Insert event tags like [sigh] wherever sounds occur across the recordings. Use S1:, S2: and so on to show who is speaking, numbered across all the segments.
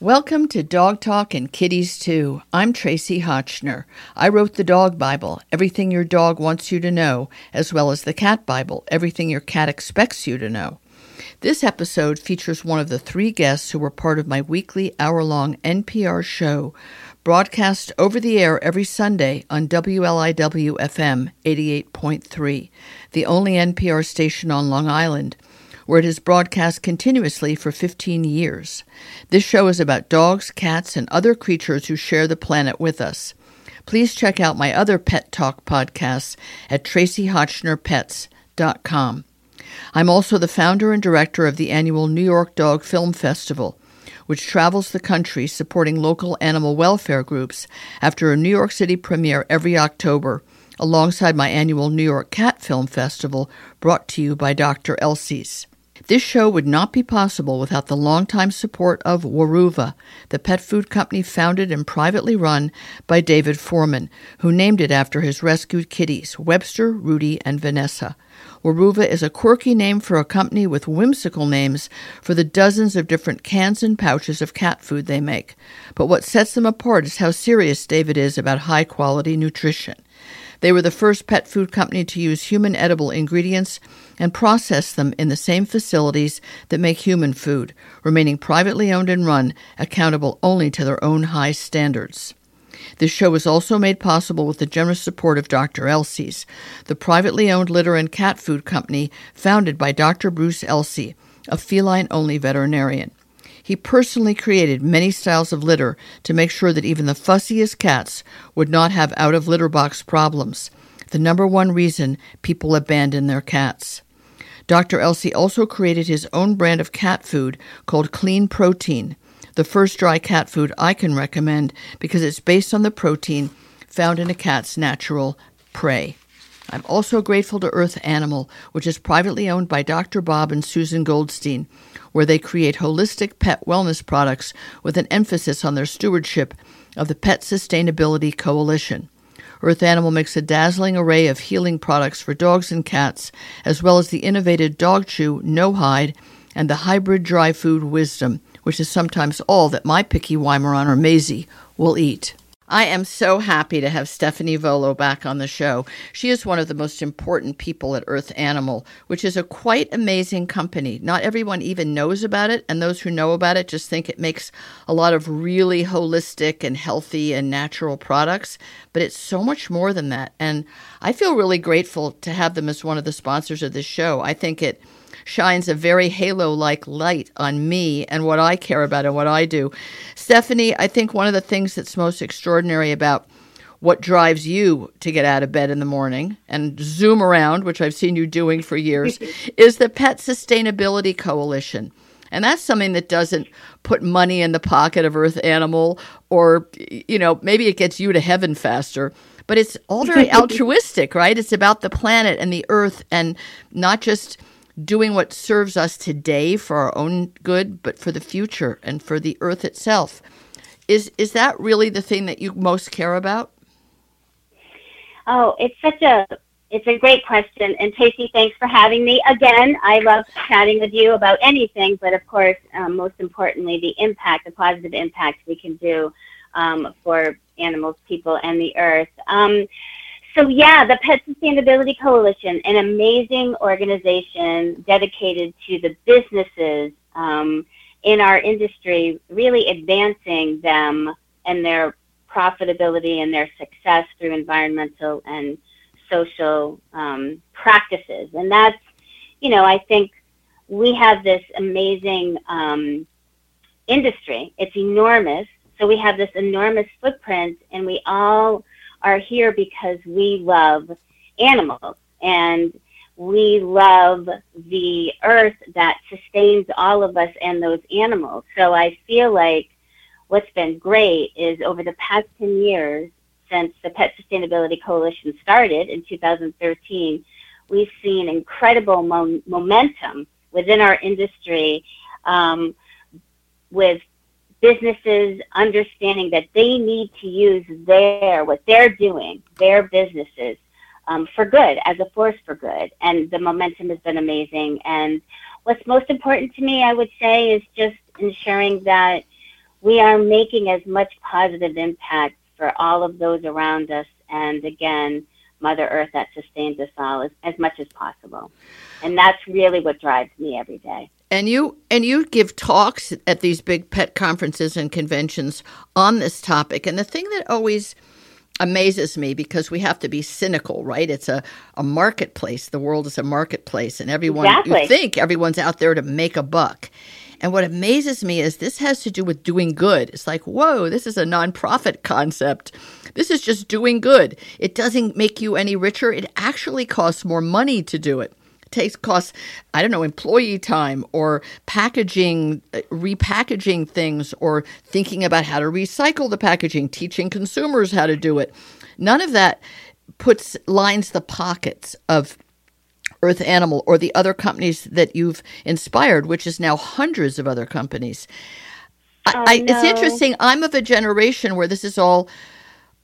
S1: Welcome to Dog Talk and Kitties Too. I'm Tracie Hotchner. I wrote the Dog Bible, Everything Your Dog Wants You to Know, as well as the Cat Bible, Everything Your Cat Expects You to Know. This episode features one of the three guests who were part of my weekly hour long NPR show, broadcast over the air every Sunday on WLIW FM 88.3, the only NPR station on Long Island where it is broadcast continuously for 15 years. This show is about dogs, cats, and other creatures who share the planet with us. Please check out my other Pet Talk podcasts at traciehotchnerpets.com. I'm also the founder and director of the annual New York Dog Film Festival, which travels the country supporting local animal welfare groups after a New York City premiere every October, alongside my annual New York Cat Film Festival brought to you by Dr. Elsey's. This show would not be possible without the longtime support of Weruva, the pet food company founded and privately run by David Forman, who named it after his rescued kitties, Webster, Rudy, and Vanessa. Weruva is a quirky name for a company with whimsical names for the dozens of different cans and pouches of cat food they make. But what sets them apart is how serious David is about high quality nutrition. They were the first pet food company to use human edible ingredients and process them in the same facilities that make human food, remaining privately owned and run, accountable only to their own high standards. This show was also made possible with the generous support of Dr. Elsey's, the privately owned litter and cat food company founded by Dr. Bruce Elsey, a feline only veterinarian. He personally created many styles of litter to make sure that even the fussiest cats would not have out of litter box problems, the number one reason people abandon their cats. Dr. Elsey also created his own brand of cat food called Clean Protein, the first dry cat food I can recommend because it's based on the protein found in a cat's natural prey. I'm also grateful to Earth Animal, which is privately owned by Dr. Bob and Susan Goldstein, where they create holistic pet wellness products with an emphasis on their stewardship of the Pet Sustainability Coalition. Earth Animal makes a dazzling array of healing products for dogs and cats, as well as the innovative Dog Chew No Hide and the hybrid dry food Wisdom, which is sometimes all that my picky Weimaraner Maisie will eat. I am so happy to have Stephanie Volo back on the show. She is one of the most important people at Earth Animal, which is a quite amazing company. Not everyone even knows about it, and those who know about it just think it makes a lot of really holistic and healthy and natural products, but it's so much more than that. And I feel really grateful to have them as one of the sponsors of this show. I think it shines a very halo like light on me and what I care about and what I do. Stephanie, I think one of the things that's most extraordinary about what drives you to get out of bed in the morning and zoom around, which I've seen you doing for years, [laughs] is the Pet Sustainability Coalition. And that's something that doesn't put money in the pocket of Earth Animal or, you know, maybe it gets you to heaven faster. But it's all very [laughs] altruistic, right? It's about the planet and the earth and not just doing what serves us today for our own good, but for the future and for the earth itself. Is is that really the thing that you most care about?
S2: Oh, it's such a it's a great question. And Tracie, thanks for having me again. I love chatting with you about anything, but of course, um, most importantly, the impact, the positive impact we can do um, for animals, people, and the earth. Um, so yeah, the Pet Sustainability Coalition, an amazing organization dedicated to the businesses um, in our industry, really advancing them and their profitability and their success through environmental and social um, practices. And that's, you know, I think we have this amazing um, industry. It's enormous. So we have this enormous footprint, and we all are here because we love animals and we love the earth that sustains all of us and those animals. So I feel like what's been great is over the past 10 years, since the Pet Sustainability Coalition started in 2013, we've seen incredible mo- momentum within our industry um, with businesses understanding that they need to use their what they're doing, their businesses, um, for good as a force for good. And the momentum has been amazing. And what's most important to me, I would say, is just ensuring that we are making as much positive impact for all of those around us. And again, Mother Earth that sustains us all as, as much as possible. And that's really what drives me every day.
S1: And you and you give talks at these big pet conferences and conventions on this topic. And the thing that always amazes me because we have to be cynical, right? It's a, a marketplace. The world is a marketplace, and everyone
S2: exactly.
S1: you think everyone's out there to make a buck. And what amazes me is this has to do with doing good. It's like, whoa, this is a nonprofit concept. This is just doing good. It doesn't make you any richer. It actually costs more money to do it. Takes costs, I don't know, employee time or packaging, uh, repackaging things or thinking about how to recycle the packaging, teaching consumers how to do it. None of that puts lines the pockets of Earth Animal or the other companies that you've inspired, which is now hundreds of other companies.
S2: Oh,
S1: I,
S2: no.
S1: It's interesting. I'm of a generation where this is all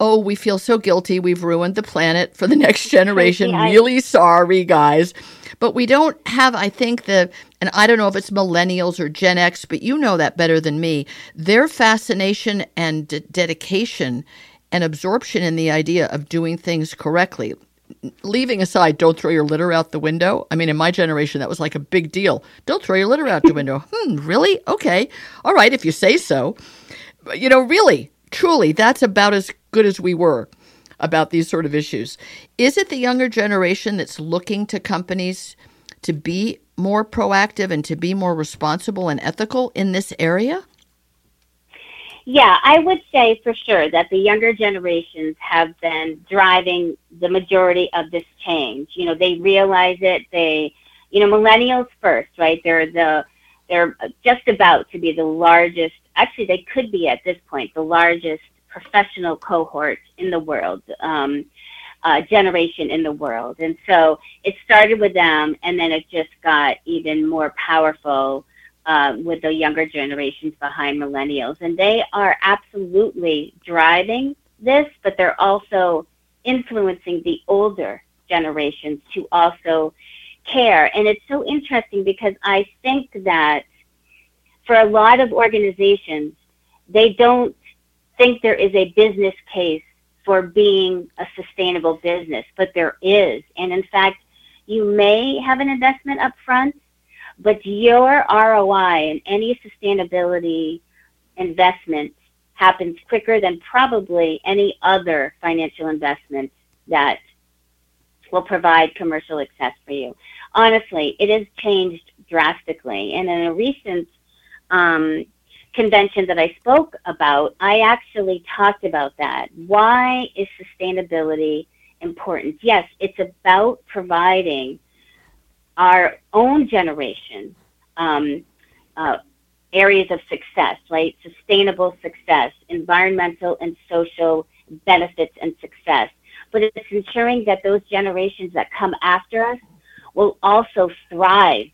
S1: oh, we feel so guilty. We've ruined the planet for the [laughs] next generation.
S2: I-
S1: really sorry, guys. But we don't have, I think, the, and I don't know if it's millennials or Gen X, but you know that better than me. Their fascination and d- dedication and absorption in the idea of doing things correctly. Leaving aside, don't throw your litter out the window. I mean, in my generation, that was like a big deal. Don't throw your litter out the window. [laughs] Hmm, really? Okay. All right, if you say so. But, you know, really, truly, that's about as good as we were about these sort of issues. Is it the younger generation that's looking to companies to be more proactive and to be more responsible and ethical in this area?
S2: Yeah, I would say for sure that the younger generations have been driving the majority of this change. You know, they realize it. They, you know, millennials first, right? They're the they're just about to be the largest. Actually, they could be at this point the largest professional cohort in the world, um, uh, generation in the world. And so it started with them, and then it just got even more powerful uh, with the younger generations behind millennials. And they are absolutely driving this, but they're also influencing the older generations to also care. And it's so interesting because I think that for a lot of organizations, they don't think there is a business case for being a sustainable business, but there is. And in fact, you may have an investment up front, but your ROI in any sustainability investment happens quicker than probably any other financial investment that will provide commercial success for you. Honestly, it has changed drastically. And in a recent um, convention that I spoke about, I actually talked about that. Why is sustainability important? Yes, it's about providing our own generation um, uh, areas of success, right? Sustainable success, environmental and social benefits and success. But it's ensuring that those generations that come after us will also thrive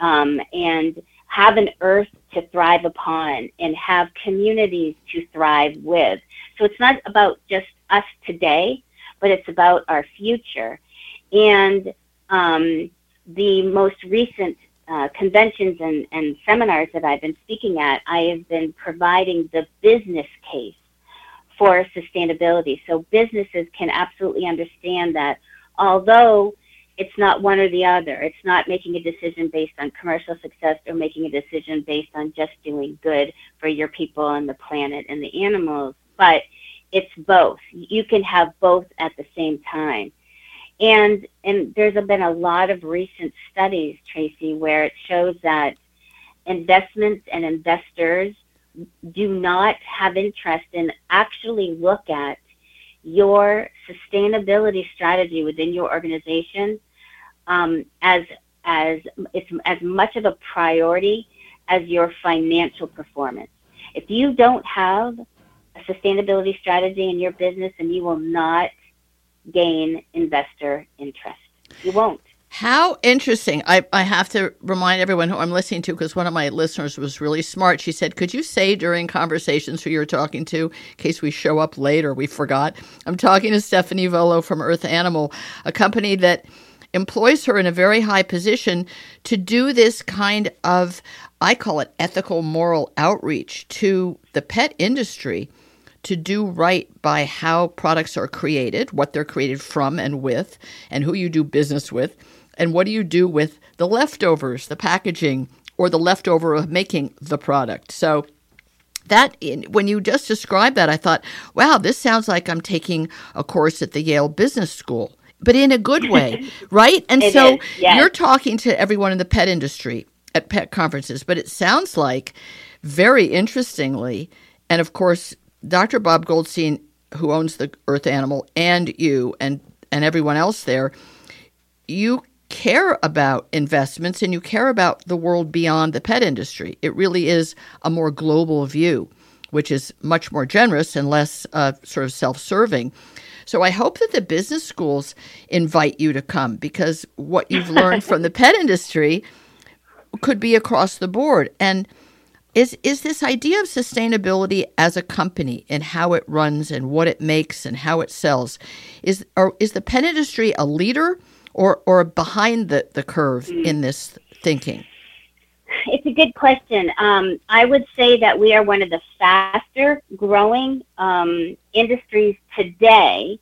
S2: um, and have an earth to thrive upon and have communities to thrive with. So it's not about just us today, but it's about our future. And um, the most recent uh, conventions and, and seminars that I've been speaking at, I have been providing the business case for sustainability. So businesses can absolutely understand that although it's not one or the other, it's not making a decision based on commercial success or making a decision based on just doing good for your people and the planet and the animals, but it's both. You can have both at the same time. And and there's been a lot of recent studies, Tracie, where it shows that investments and investors do not have interest in actually look at your sustainability strategy within your organization um, as as it's as much of a priority as your financial performance. If you don't have a sustainability strategy in your business, and you will not gain investor interest. You won't.
S1: How interesting. I, I have to remind everyone who I'm listening to because one of my listeners was really smart. She said, Could you say during conversations who you're talking to, in case we show up late or we forgot? I'm talking to Stephanie Volo from Earth Animal, a company that employs her in a very high position to do this kind of, I call it ethical moral outreach to the pet industry to do right by how products are created, what they're created from and with, and who you do business with, and what do you do with the leftovers, the packaging, or the leftover of making the product. So, that when you just described that, I thought, wow, this sounds like I'm taking a course at the Yale Business School, but in a good way, [laughs] right? And
S2: it
S1: so
S2: yes.
S1: you're talking to everyone in the pet industry at pet conferences, but it sounds like very interestingly, and of course, Dr. Bob Goldstein, who owns the Earth Animal, and you and and everyone else there, you care about investments and you care about the world beyond the pet industry. It really is a more global view, which is much more generous and less uh, sort of self serving. So I hope that the business schools invite you to come because what you've learned from the pet industry could be across the board. And is is this idea of sustainability as a company and how it runs and what it makes and how it sells is or is the pet industry a leader or or behind the, the curve in this thinking?
S2: It's a good question. Um, I would say that we are one of the faster growing um, industries today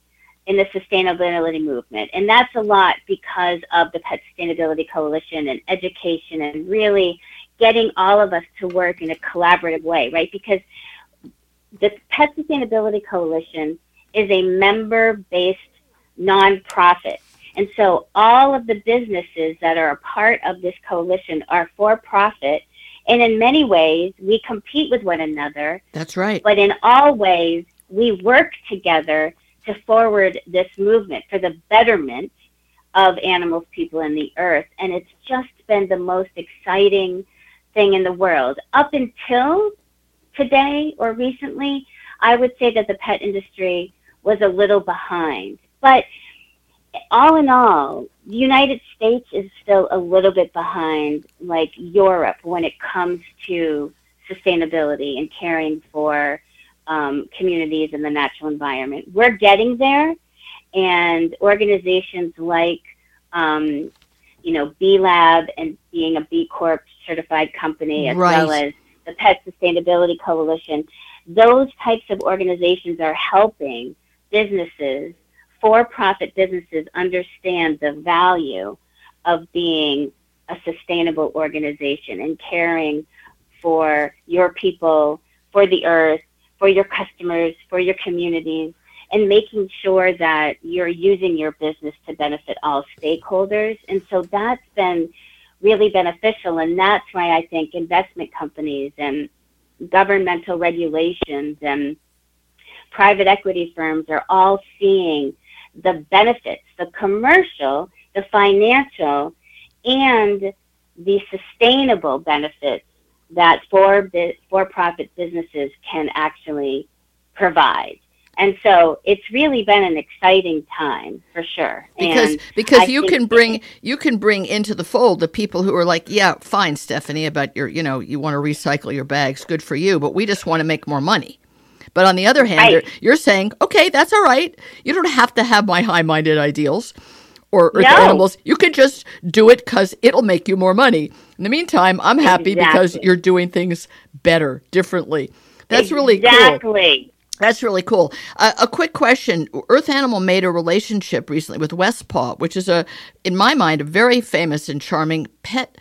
S2: in the sustainability movement. And that's a lot because of the Pet Sustainability Coalition and education and really getting all of us to work in a collaborative way, right? Because the Pet Sustainability Coalition is a member based nonprofit. And so all of the businesses that are a part of this coalition are for profit. And in many ways, we compete with one another.
S1: That's right.
S2: But in all ways, we work together to forward this movement for the betterment of animals, people, and the earth. And it's just been the most exciting thing in the world. Up until today or recently, I would say that the pet industry was a little behind. But all in all, the United States is still a little bit behind, like Europe, when it comes to sustainability and caring for um, communities and the natural environment. We're getting there, and organizations like, um, you know, B Lab and being a B Corp certified company, as right. well as the Pet Sustainability Coalition, those types of organizations are helping businesses for-profit businesses understand the value of being a sustainable organization and caring for your people, for the earth, for your customers, for your communities, and making sure that you're using your business to benefit all stakeholders. And so that's been really beneficial. And that's why I think investment companies and governmental regulations and private equity firms are all seeing the benefits, the commercial, the financial, and the sustainable benefits that for for profit businesses can actually provide. And so it's really been an exciting time for sure.
S1: Because
S2: and
S1: because
S2: I
S1: you can bring you can bring into the fold the people who are like, yeah, fine, Stephanie, about your you know you want to recycle your bags, good for you, but we just want to make more money. But on the other hand, right. you're saying, okay, that's all right. You don't have to have my high minded ideals or earth no. animals. You can just do it because it'll make you more money. In the meantime, I'm happy exactly. because you're doing things better, differently. That's
S2: exactly.
S1: really
S2: cool. Exactly.
S1: That's really cool. Uh, a quick question: Earth Animal made a relationship recently with West Paw, which is a, in my mind, a very famous and charming pet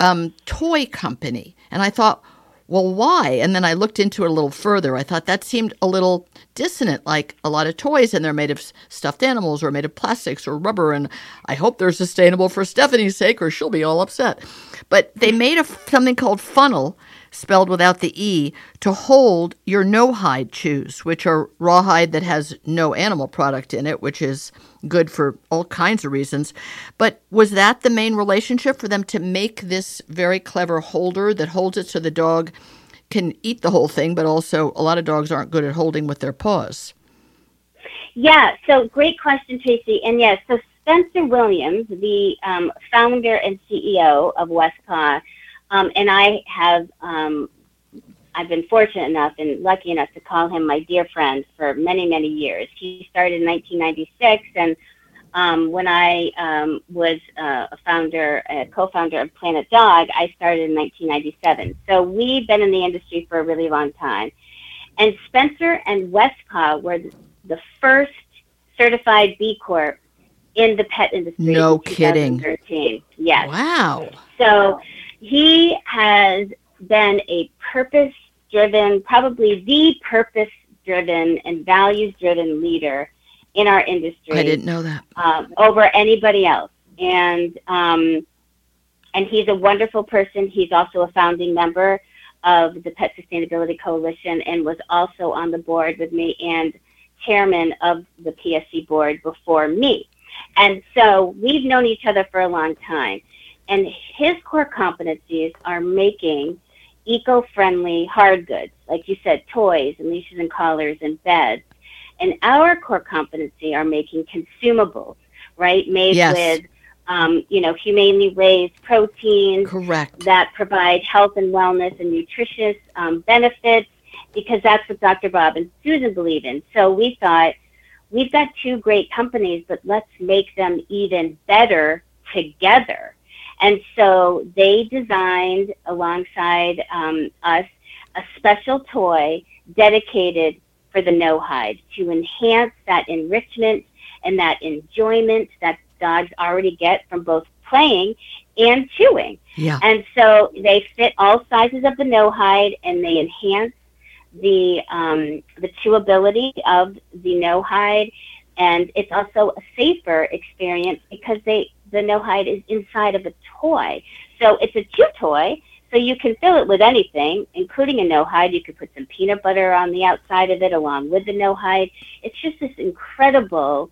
S1: um, toy company. And I thought, well, why? And then I looked into it a little further. I thought that seemed a little dissonant, like a lot of toys, and they're made of stuffed animals or made of plastics or rubber. And I hope they're sustainable for Stephanie's sake, or she'll be all upset. But they made a, something called Funnl, spelled without the E, to hold your no hide chews, which are rawhide that has no animal product in it, which is good for all kinds of reasons. But was that the main relationship for them to make this very clever holder that holds it so the dog can eat the whole thing, but also a lot of dogs aren't good at holding with their paws?
S2: Yeah, so great question, Tracie. And yes, so Spencer Williams, the um, founder and CEO of West Paw, um, and I have um, I've been fortunate enough and lucky enough to call him my dear friend for many, many years. He started in 1996, and um, when I um, was uh, a founder, a co-founder of Planet Dog, I started in 1997. So we've been in the industry for a really long time. And Spencer and West Paw were the first certified B Corp in the pet industry.
S1: No kidding.
S2: Yes.
S1: Wow.
S2: So he has been a purpose driven, probably the purpose driven and values driven leader in our industry.
S1: I didn't know that.
S2: Um, over anybody else. And, um, and he's a wonderful person. He's also a founding member of the Pet Sustainability Coalition and was also on the board with me and chairman of the PSC board before me. And so we've known each other for a long time. And his core competencies are making eco-friendly hard goods, like you said, toys and leashes and collars and beds. And our core competency are making consumables, right? Made
S1: yes.
S2: with, um, you know, humanely raised proteins.
S1: Correct.
S2: That provide health and wellness and nutritious um, benefits because that's what Dr. Bob and Susan believe in. So we thought, we've got two great companies, but let's make them even better together. And so they designed alongside um, us a special toy dedicated for the no hide to enhance that enrichment and that enjoyment that dogs already get from both playing and chewing.
S1: Yeah.
S2: And so they fit all sizes of the no hide and they enhance the um, the chewability of the no hide and it's also a safer experience because they the no hide is inside of a toy. So it's a chew toy, so you can fill it with anything, including a no hide. You could put some peanut butter on the outside of it along with the no hide. It's just this incredible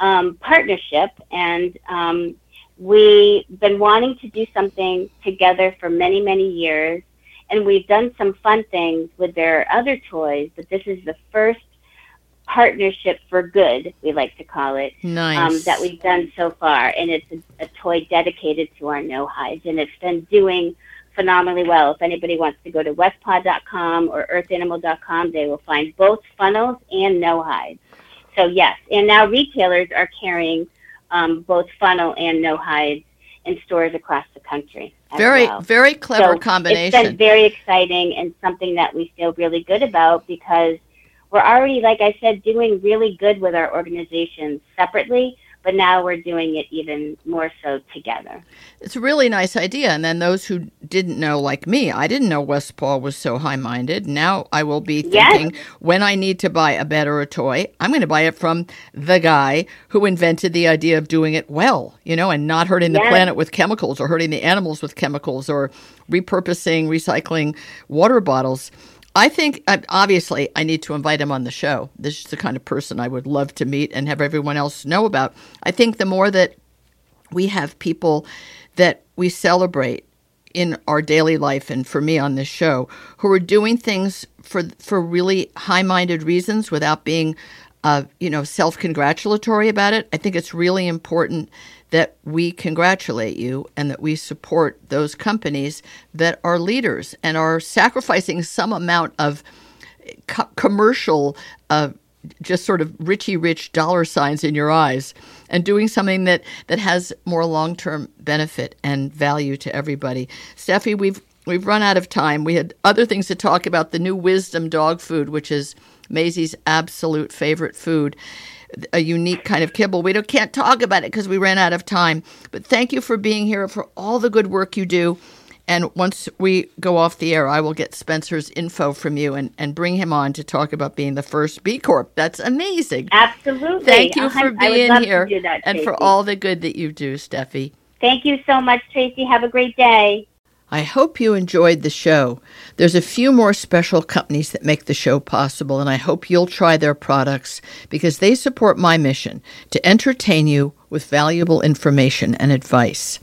S2: um, partnership, and um, we've been wanting to do something together for many, many years. And we've done some fun things with their other toys, but this is the first partnership for good, we like to call it,
S1: nice.
S2: um, that we've done so far. And it's a, a toy dedicated to our no hides, and it's been doing phenomenally well. If anybody wants to go to westpaw.com or earthanimal.com, they will find both Funnls and no hides. So yes, and now retailers are carrying um, both Funnl and no hides in stores across the country.
S1: Very,
S2: well.
S1: very clever
S2: so
S1: combination.
S2: It's been very exciting and something that we feel really good about because we're already, like I said, doing really good with our organizations separately, but now we're doing it even more so together.
S1: It's a really nice idea. And then those who didn't know, like me, I didn't know West Paw was so high minded. Now I will be thinking
S2: yes.
S1: when I need to buy a bed or a toy, I'm going to buy it from the guy who invented the idea of doing it well, you know, and not hurting the planet with chemicals or hurting the animals with chemicals or repurposing, recycling water bottles. I think uh, obviously I need to invite him on the show. This is the kind of person I would love to meet and have everyone else know about. I think the more that we have people that we celebrate in our daily life and for me on this show who are doing things for for really high-minded reasons without being uh, you know self-congratulatory about it. I think it's really important that we congratulate you and that we support those companies that are leaders and are sacrificing some amount of co- commercial, uh, just sort of richy rich dollar signs in your eyes and doing something that, that has more long term benefit and value to everybody. Steffi, we've we've run out of time. We had other things to talk about the new wisdom dog food, which is Maisie's absolute favorite food a unique kind of kibble. We can't talk about it because we ran out of time. But thank you for being here, for all the good work you do. And once we go off the air, I will get Spencer's info from you and, and bring him on to talk about being the first B Corp. That's amazing.
S2: Absolutely.
S1: Thank you for being here
S2: that,
S1: and for all the good that you do, Steffi.
S2: Thank you so much, Tracie. Have a great day.
S1: I hope you enjoyed the show. There's a few more special companies that make the show possible, and I hope you'll try their products because they support my mission to entertain you with valuable information and advice.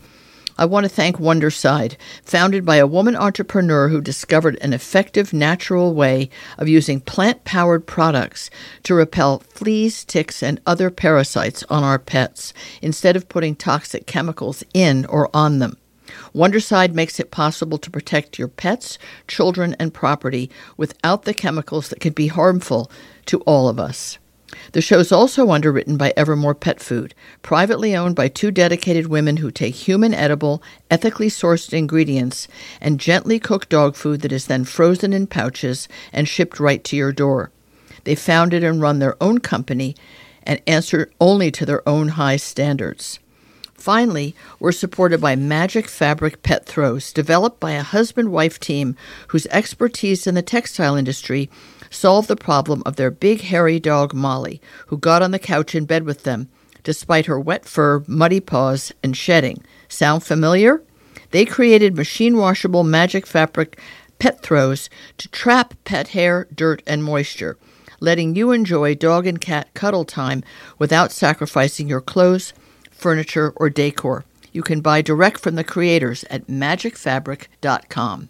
S1: I want to thank Wondercide, founded by a woman entrepreneur who discovered an effective natural way of using plant powered products to repel fleas, ticks, and other parasites on our pets instead of putting toxic chemicals in or on them. Wondercide makes it possible to protect your pets, children, and property without the chemicals that could be harmful to all of us. The show is also underwritten by Evermore Pet Food, privately owned by two dedicated women who take human edible, ethically sourced ingredients and gently cook dog food that is then frozen in pouches and shipped right to your door. They founded and run their own company and answer only to their own high standards. Finally, we're supported by Magic Fabric Pet Throws, developed by a husband wife team whose expertise in the textile industry solved the problem of their big hairy dog Molly, who got on the couch in bed with them, despite her wet fur, muddy paws, and shedding. Sound familiar? They created machine washable magic fabric pet throws to trap pet hair, dirt, and moisture, letting you enjoy dog and cat cuddle time without sacrificing your clothes furniture, or decor. You can buy direct from the creators at magicfabric.com.